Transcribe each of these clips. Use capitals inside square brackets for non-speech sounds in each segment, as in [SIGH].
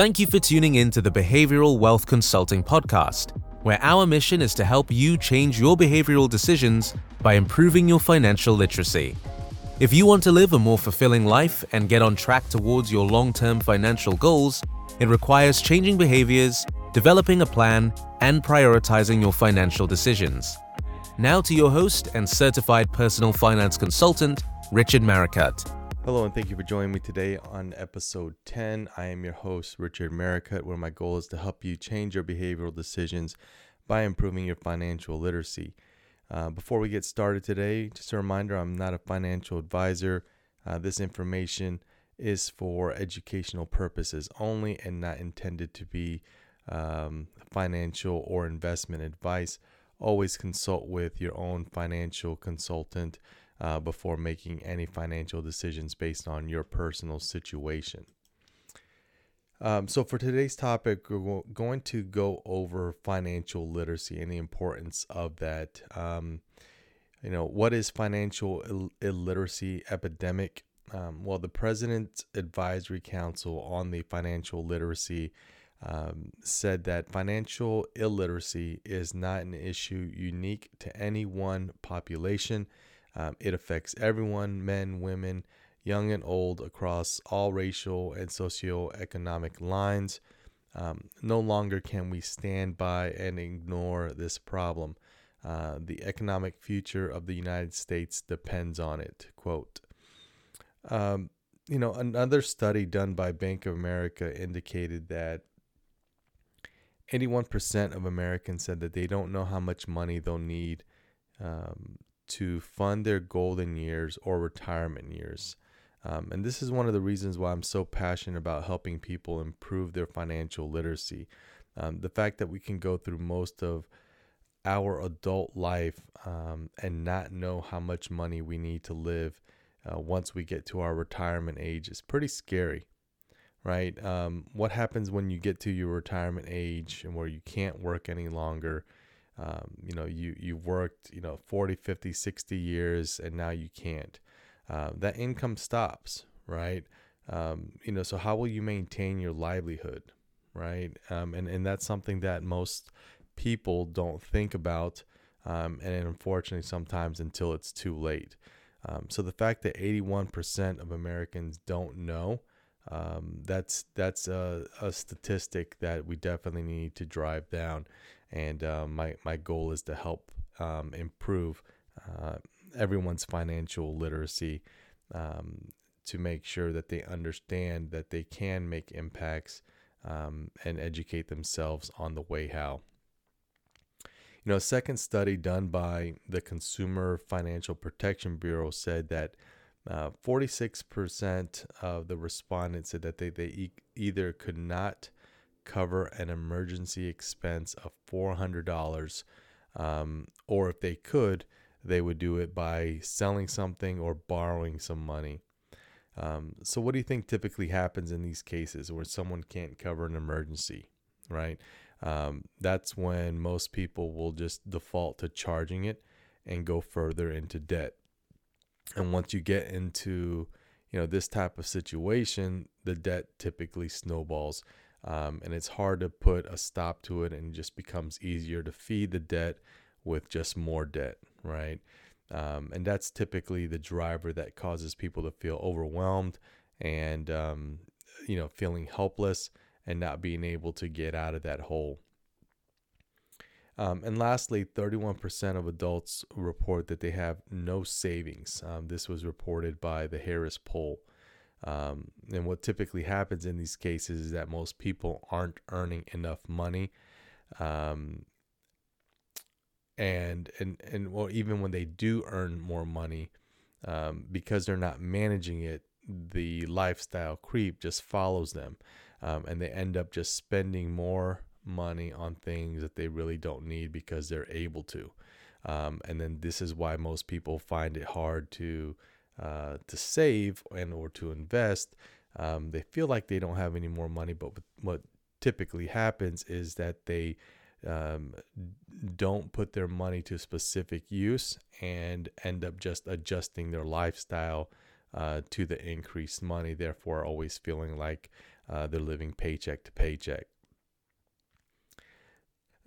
Thank you for tuning in to the Behavioral Wealth Consulting Podcast, where our mission is to help you change your behavioral decisions by improving your financial literacy. If you want to live a more fulfilling life and get on track towards your long term financial goals, it requires changing behaviors, developing a plan, and prioritizing your financial decisions. Now to your host and certified personal finance consultant, Richard Maricut. Hello, and thank you for joining me today on episode 10. I am your host, Richard Maricut, where my goal is to help you change your behavioral decisions by improving your financial literacy. Uh, before we get started today, just a reminder I'm not a financial advisor. Uh, this information is for educational purposes only and not intended to be um, financial or investment advice. Always consult with your own financial consultant uh, before making any financial decisions based on your personal situation. Um, so, for today's topic, we're going to go over financial literacy and the importance of that. Um, you know, what is financial Ill- illiteracy epidemic? Um, well, the President's Advisory Council on the Financial Literacy um, said that financial illiteracy is not an issue unique to any one population. Um, it affects everyone men, women, young and old, across all racial and socioeconomic lines. Um, no longer can we stand by and ignore this problem. Uh, the economic future of the United States depends on it. Quote. Um, you know, another study done by Bank of America indicated that 81% of Americans said that they don't know how much money they'll need um, to fund their golden years or retirement years. Um, and this is one of the reasons why I'm so passionate about helping people improve their financial literacy. Um, the fact that we can go through most of our adult life um, and not know how much money we need to live uh, once we get to our retirement age is pretty scary, right? Um, what happens when you get to your retirement age and where you can't work any longer? Um, you know you you worked you know 40 50 60 years and now you can't. Uh, that income stops right? Um, you know so how will you maintain your livelihood right? Um, and and that's something that most people don't think about um, and unfortunately sometimes until it's too late. Um, so the fact that 81% of americans don't know um, that's that's a, a statistic that we definitely need to drive down and uh, my my goal is to help um, improve uh, everyone's financial literacy um, to make sure that they understand that they can make impacts um, and educate themselves on the way how. You know, a second study done by the Consumer Financial Protection Bureau said that uh, 46% of the respondents said that they, they e- either could not cover an emergency expense of $400. Um, or if they could, they would do it by selling something or borrowing some money. Um, so, what do you think typically happens in these cases where someone can't cover an emergency, right? Um, that's when most people will just default to charging it and go further into debt. And once you get into you know this type of situation, the debt typically snowballs um, and it's hard to put a stop to it and it just becomes easier to feed the debt with just more debt right? Um, and that's typically the driver that causes people to feel overwhelmed and um, you know feeling helpless and not being able to get out of that hole um, and lastly 31% of adults report that they have no savings. Um, this was reported by the harris poll. Um, and what typically happens in these cases is that most people aren't earning enough money. Um, and and and well, even when they do earn more money, um, because they're not managing it, the lifestyle creep just follows them, um, and they end up just spending more money on things that they really don't need because they're able to. Um, and then this is why most people find it hard to uh, to save and or to invest, um, they feel like they don't have any more money. But what typically happens is that they um, don't put their money to specific use and end up just adjusting their lifestyle uh, to the increased money, therefore, always feeling like uh, they're living paycheck to paycheck.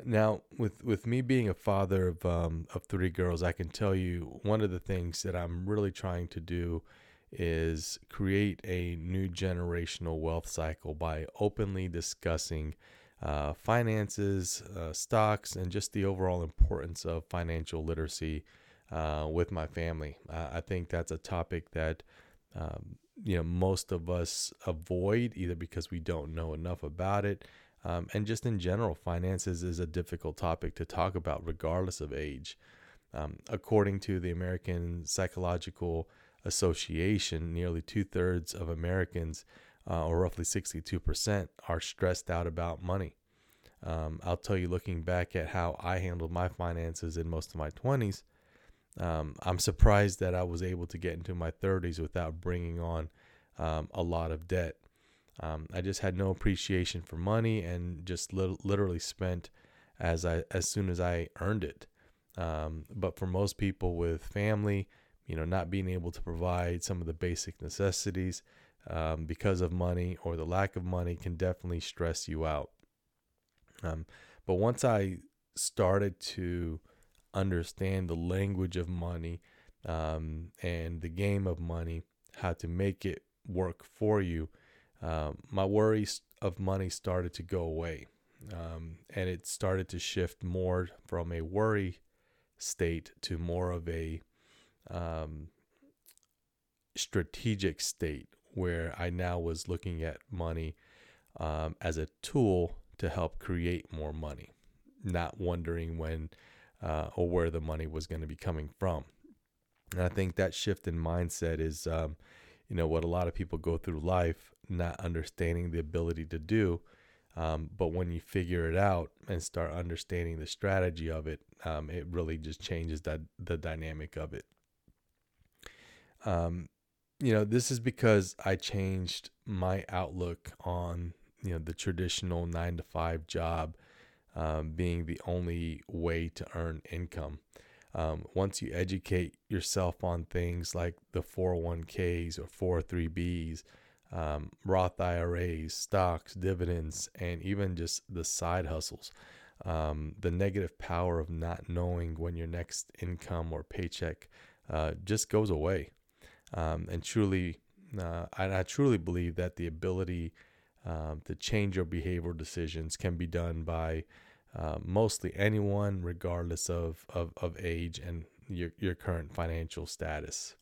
Now, with with me being a father of um, of three girls, I can tell you one of the things that I'm really trying to do is create a new generational wealth cycle by openly discussing uh, finances, uh, stocks, and just the overall importance of financial literacy uh, with my family. I think that's a topic that um, you know most of us avoid either because we don't know enough about it, um, and just in general, finances is a difficult topic to talk about regardless of age. Um, according to the American Psychological Association, nearly two thirds of Americans, uh, or roughly 62%, are stressed out about money. Um, I'll tell you, looking back at how I handled my finances in most of my 20s, um, I'm surprised that I was able to get into my 30s without bringing on um, a lot of debt. Um, I just had no appreciation for money and just li- literally spent as I as soon as I earned it. Um, but for most people with family, you know, not being able to provide some of the basic necessities um, because of money or the lack of money can definitely stress you out. Um, but once I started to understand the language of money um, and the game of money, how to make it work for you, um, my worries of money started to go away. Um, and it started to shift more from a worry state to more of a um, strategic state where I now was looking at money um, as a tool to help create more money, not wondering when uh, or where the money was going to be coming from. And I think that shift in mindset is, um, you know, what a lot of people go through life not understanding the ability to do. Um, but when you figure it out and start understanding the strategy of it, um, it really just changes that the dynamic of it. Um, you know, this is because I changed my outlook on you know the traditional nine to five job um, being the only way to earn income. Um, once you educate yourself on things like the 401ks or 403bs, um, Roth IRAs, stocks, dividends, and even just the side hustles, um, the negative power of not knowing when your next income or paycheck uh, just goes away. Um, and truly, uh, I truly believe that the ability um, to change your behavioral decisions can be done by uh, mostly anyone, regardless of, of, of age and your, your current financial status.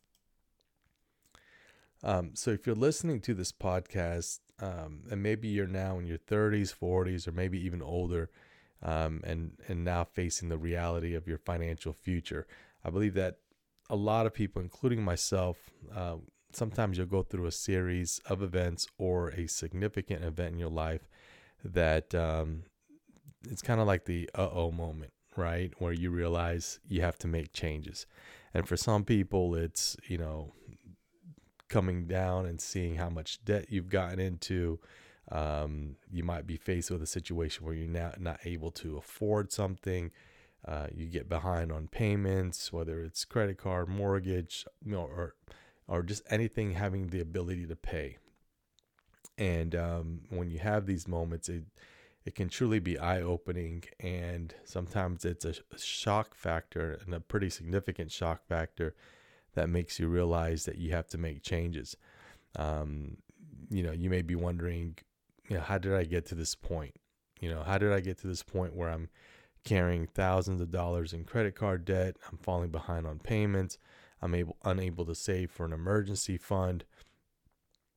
Um, so, if you're listening to this podcast, um, and maybe you're now in your 30s, 40s, or maybe even older, um, and and now facing the reality of your financial future, I believe that a lot of people, including myself, uh, sometimes you'll go through a series of events or a significant event in your life that um, it's kind of like the uh oh moment, right? Where you realize you have to make changes. And for some people, it's, you know, coming down and seeing how much debt you've gotten into. Um, you might be faced with a situation where you're not, not able to afford something. Uh, you get behind on payments, whether it's credit card, mortgage, you know, or or just anything having the ability to pay. And um, when you have these moments, it it can truly be eye opening, and sometimes it's a, shock factor and a pretty significant shock factor that makes you realize that you have to make changes. Um, you know, you may be wondering, you know, how did I get to this point? You know, how did I get to this point where I'm carrying thousands of dollars in credit card debt? I'm falling behind on payments. I'm able unable to save for an emergency fund.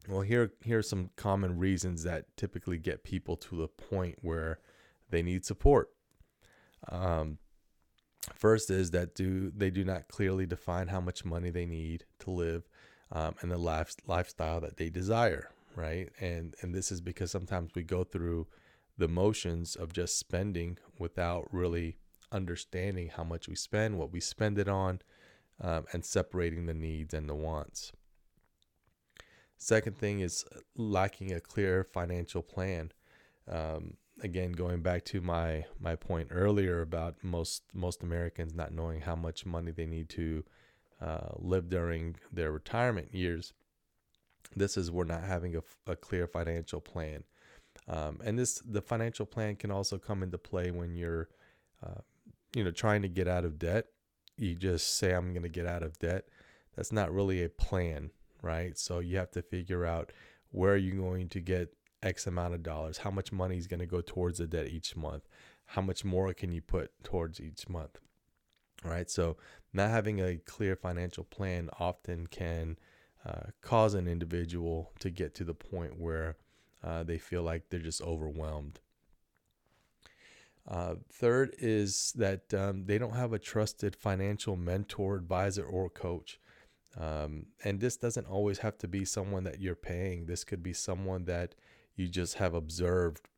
Well, here here are some common reasons that typically get people to the point where they need support. Um, first is that do they do not clearly define how much money they need to live um, and the life, lifestyle that they desire, right? And and this is because sometimes we go through the motions of just spending without really understanding how much we spend, what we spend it on, um, and separating the needs and the wants. Second thing is lacking a clear financial plan. Um, again, going back to my my point earlier about most most Americans not knowing how much money they need to uh, live during their retirement years. This is we're not having a, a clear financial plan. Um, and this the financial plan can also come into play when you're uh, you know trying to get out of debt you just say i'm going to get out of debt that's not really a plan right? So you have to figure out where you're you going to get x amount of dollars? How much money is going to go towards the debt each month? How much more can you put towards each month? Right? So not having a clear financial plan often can uh, cause an individual to get to the point where uh, they feel like they're just overwhelmed. Uh, third is that um, they don't have a trusted financial mentor, advisor, or coach. Um, and this doesn't always have to be someone that you're paying. This could be someone that you just have observed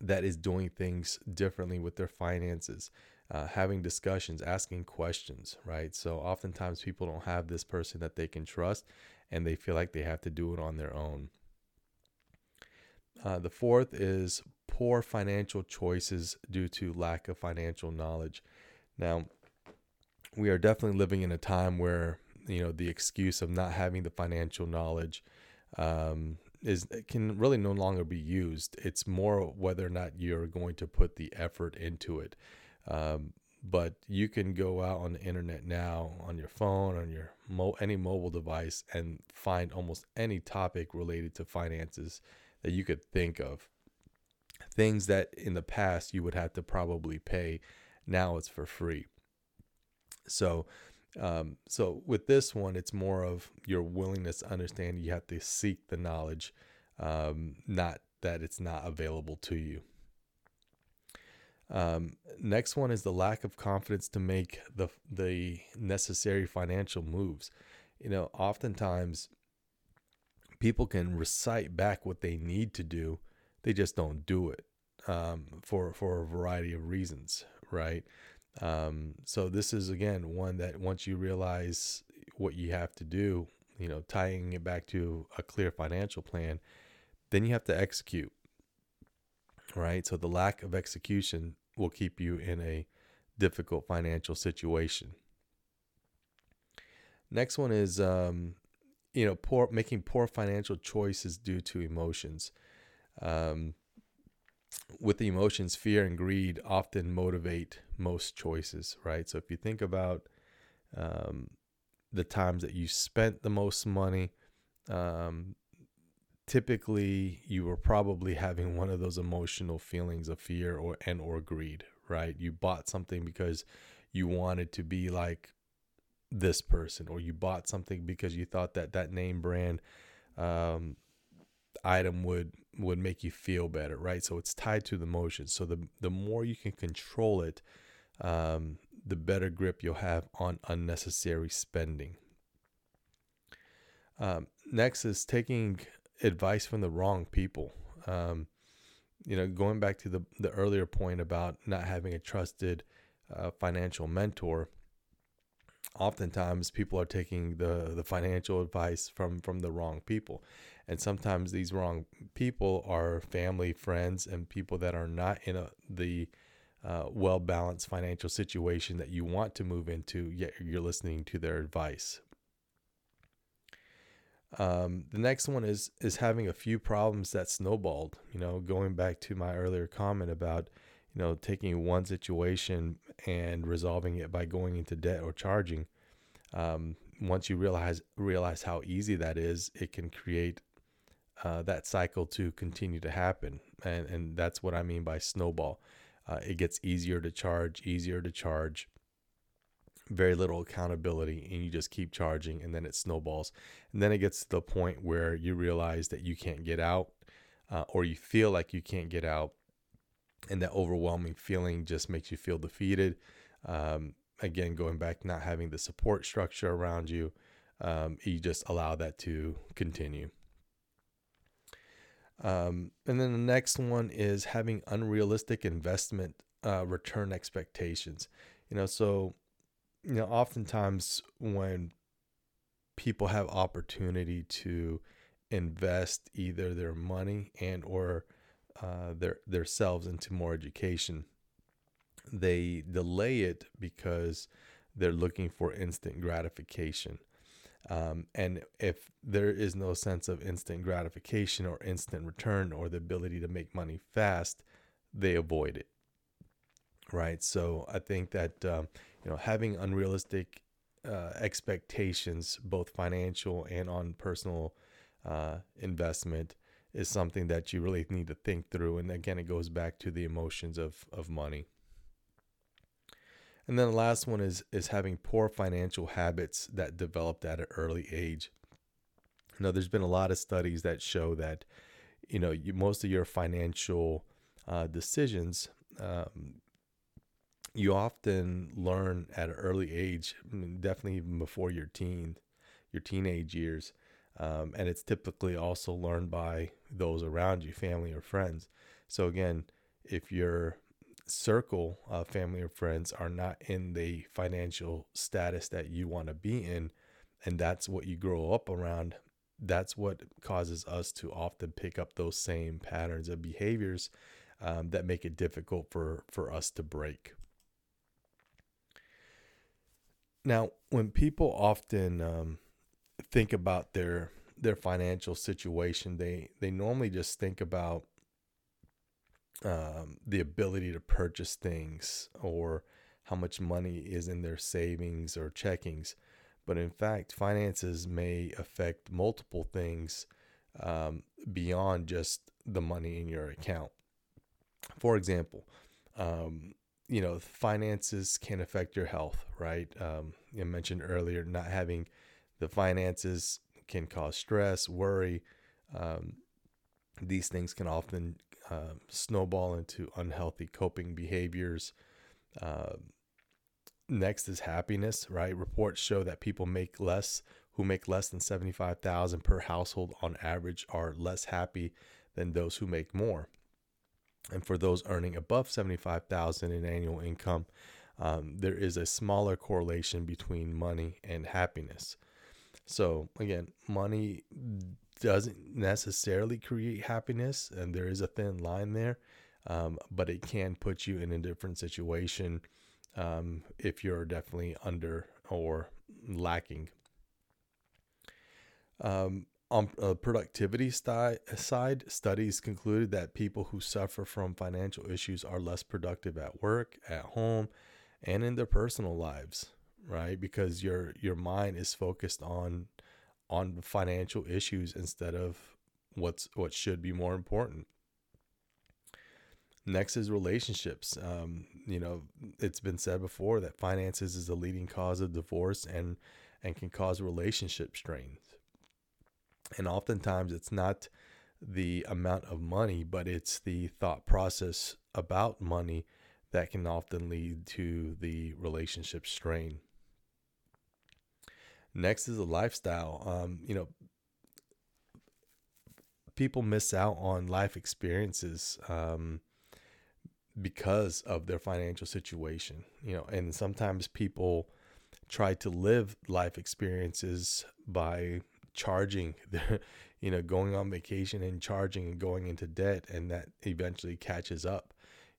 that is doing things differently with their finances, uh, having discussions, asking questions, right? So oftentimes people don't have this person that they can trust and they feel like they have to do it on their own. Uh, the fourth is poor financial choices due to lack of financial knowledge. Now, we are definitely living in a time where you know the excuse of not having the financial knowledge um, is can really no longer be used. It's more whether or not you're going to put the effort into it. Um, but you can go out on the internet now on your phone on your mo- any mobile device and find almost any topic related to finances that you could think of. Things that in the past you would have to probably pay, now it's for free. So, um, so with this one, it's more of your willingness to understand. You have to seek the knowledge, um, not that it's not available to you. Um, next one is the lack of confidence to make the the necessary financial moves. You know, oftentimes people can recite back what they need to do, they just don't do it um, for for a variety of reasons, right? Um, so this is again one that once you realize what you have to do, you know, tying it back to a clear financial plan, then you have to execute, right? So the lack of execution will keep you in a difficult financial situation. Next one is um, you know, poor making poor financial choices due to emotions. Um, with the emotions, fear and greed often motivate most choices, right? So if you think about um, the times that you spent the most money, um, typically you were probably having one of those emotional feelings of fear or and or greed, right? You bought something because you wanted to be like this person or you bought something because you thought that that name brand um, item would would make you feel better right? So it's tied to the motion. So the the more you can control it um, the better grip you'll have on unnecessary spending. Um, next is taking advice from the wrong people. Um, you know going back to the the earlier point about not having a trusted uh, financial mentor oftentimes people are taking the the financial advice from from the wrong people. And sometimes these wrong people are family friends and people that are not in a the uh, well balanced financial situation that you want to move into yet you're listening to their advice. Um, the next one is is having a few problems that snowballed. You know going back to my earlier comment about you know, taking one situation and resolving it by going into debt or charging. Um, once you realize realize how easy that is, it can create uh, that cycle to continue to happen, and and that's what I mean by snowball. Uh, it gets easier to charge, easier to charge. Very little accountability, and you just keep charging, and then it snowballs, and then it gets to the point where you realize that you can't get out, uh, or you feel like you can't get out, and that overwhelming feeling just makes you feel defeated. Um, again, going back, not having the support structure around you, um, you just allow that to continue. Um, and then the next one is having unrealistic investment uh, return expectations. You know, so you know, oftentimes when people have opportunity to invest either their money and or uh, their themselves into more education. They delay it because they're looking for instant gratification. Um, and if there is no sense of instant gratification or instant return or the ability to make money fast, they avoid it. Right. So I think that, um, you know, having unrealistic uh, expectations, both financial and on personal uh, investment, is something that you really need to think through. And again, it goes back to the emotions of, of money. And then the last one is is having poor financial habits that developed at an early age. You know, there's been a lot of studies that show that, you know, you, most of your financial uh, decisions, um, you often learn at an early age, definitely even before your teen, your teenage years, um, and it's typically also learned by those around you, family or friends. So again, if your circle of family or friends are not in the financial status that you want to be in, and that's what you grow up around, that's what causes us to often pick up those same patterns of behaviors um, that make it difficult for for us to break. Now, when people often um, think about their their financial situation, they they normally just think about um, the ability to purchase things or how much money is in their savings or checkings. But in fact, finances may affect multiple things um, beyond just the money in your account. For example, um, you know, finances can affect your health, right? Um, I mentioned earlier, not having the finances can cause stress, worry. Um, these things can often uh, snowball into unhealthy coping behaviors. Uh, next is happiness, right? Reports show that people make less who make less than 75,000 per household on average are less happy than those who make more. And for those earning above 75,000 in annual income, um, there is a smaller correlation between money and happiness. So again, money doesn't necessarily create happiness, and there is a thin line there, um, but it can put you in a different situation um, if you're definitely under or lacking. Um, on a productivity side, studies concluded that people who suffer from financial issues are less productive at work, at home, and in their personal lives, right? Because your your mind is focused on on financial issues instead of what's what should be more important. Next is relationships. Um, you know, it's been said before that finances is a leading cause of divorce and and can cause relationship strains. And oftentimes it's not the amount of money, but it's the thought process about money that can often lead to the relationship strain. Next is a lifestyle. Um, you know, people miss out on life experiences um, because of their financial situation. You know, and sometimes people try to live life experiences by charging [LAUGHS] their, you know, going on vacation and charging and going into debt, and that eventually catches up.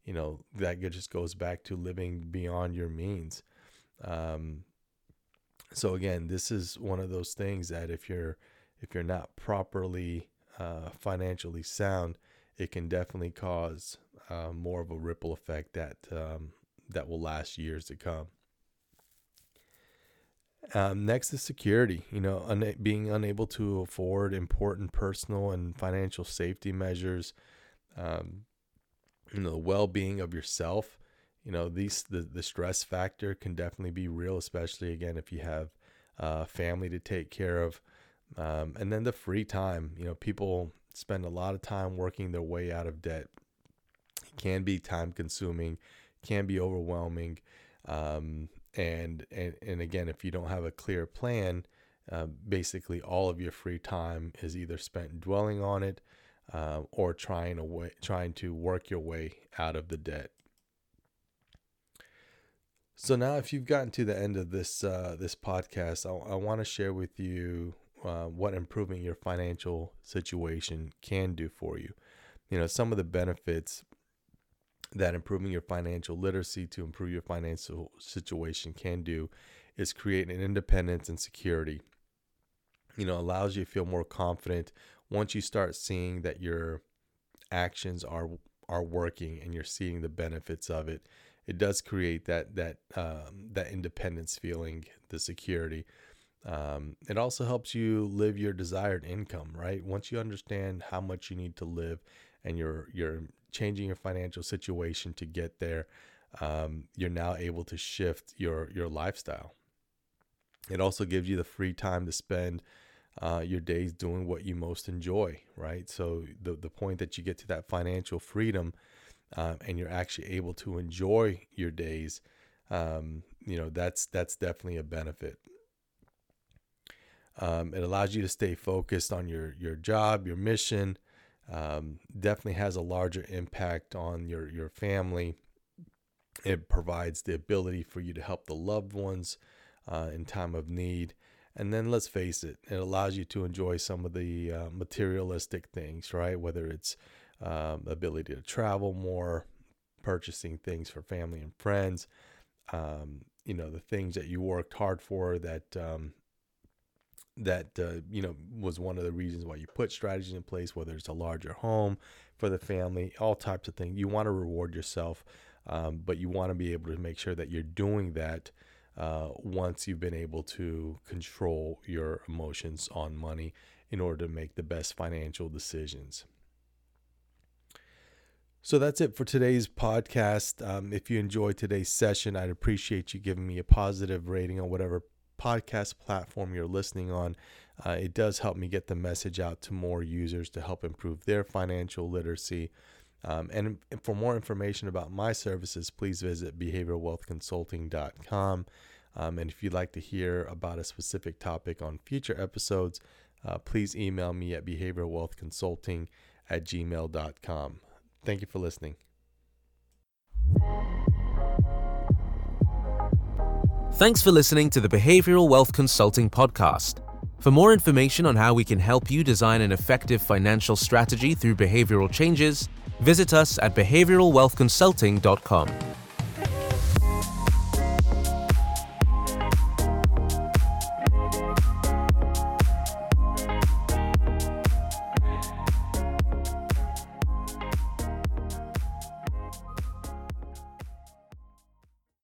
You know, that just goes back to living beyond your means. Um, so again, this is one of those things that if you're if you're not properly uh, financially sound, it can definitely cause uh, more of a ripple effect that um, that will last years to come. Um, next is security. You know, un- being unable to afford important personal and financial safety measures. Um, you know, the well-being of yourself you know these the, the stress factor can definitely be real especially again if you have uh, family to take care of. Um, and then the free time you know people spend a lot of time working their way out of debt. It can be time consuming can be overwhelming um, and, and and again if you don't have a clear plan uh, basically all of your free time is either spent dwelling on it uh, or trying a way, trying to work your way out of the debt so now, if you've gotten to the end of this uh, this podcast, I, I want to share with you uh, what improving your financial situation can do for you. You know, some of the benefits that improving your financial literacy to improve your financial situation can do is create an independence and security. You know, allows you to feel more confident once you start seeing that your actions are are working and you're seeing the benefits of it. It does create that that um, that independence feeling, the security. Um, it also helps you live your desired income, right? Once you understand how much you need to live, and you're you're changing your financial situation to get there, um, you're now able to shift your your lifestyle. It also gives you the free time to spend uh, your days doing what you most enjoy, right? So the the point that you get to that financial freedom, um, and you're actually able to enjoy your days, um, you know that's that's definitely a benefit. Um, it allows you to stay focused on your your job, your mission. Um, definitely has a larger impact on your your family. It provides the ability for you to help the loved ones uh, in time of need. And then let's face it, it allows you to enjoy some of the uh, materialistic things, right? Whether it's um, ability to travel more, purchasing things for family and friends, um, you know, the things that you worked hard for that um, that uh, you know was one of the reasons why you put strategies in place whether it's a larger home for the family all types of things. You want to reward yourself um, but you want to be able to make sure that you're doing that uh, once you've been able to control your emotions on money in order to make the best financial decisions so that's it for today's podcast. Um, if you enjoyed today's session, I'd appreciate you giving me a positive rating on whatever podcast platform you're listening on. Uh, it does help me get the message out to more users to help improve their financial literacy. Um, and for more information about my services, please visit behavioralwealthconsulting.com. Um, and if you'd like to hear about a specific topic on future episodes, uh, please email me at behavioralwealthconsulting at gmail.com. Thank you for listening. Thanks for listening to the Behavioral Wealth Consulting Podcast. For more information on how we can help you design an effective financial strategy through behavioral changes, visit us at behavioralwealthconsulting.com.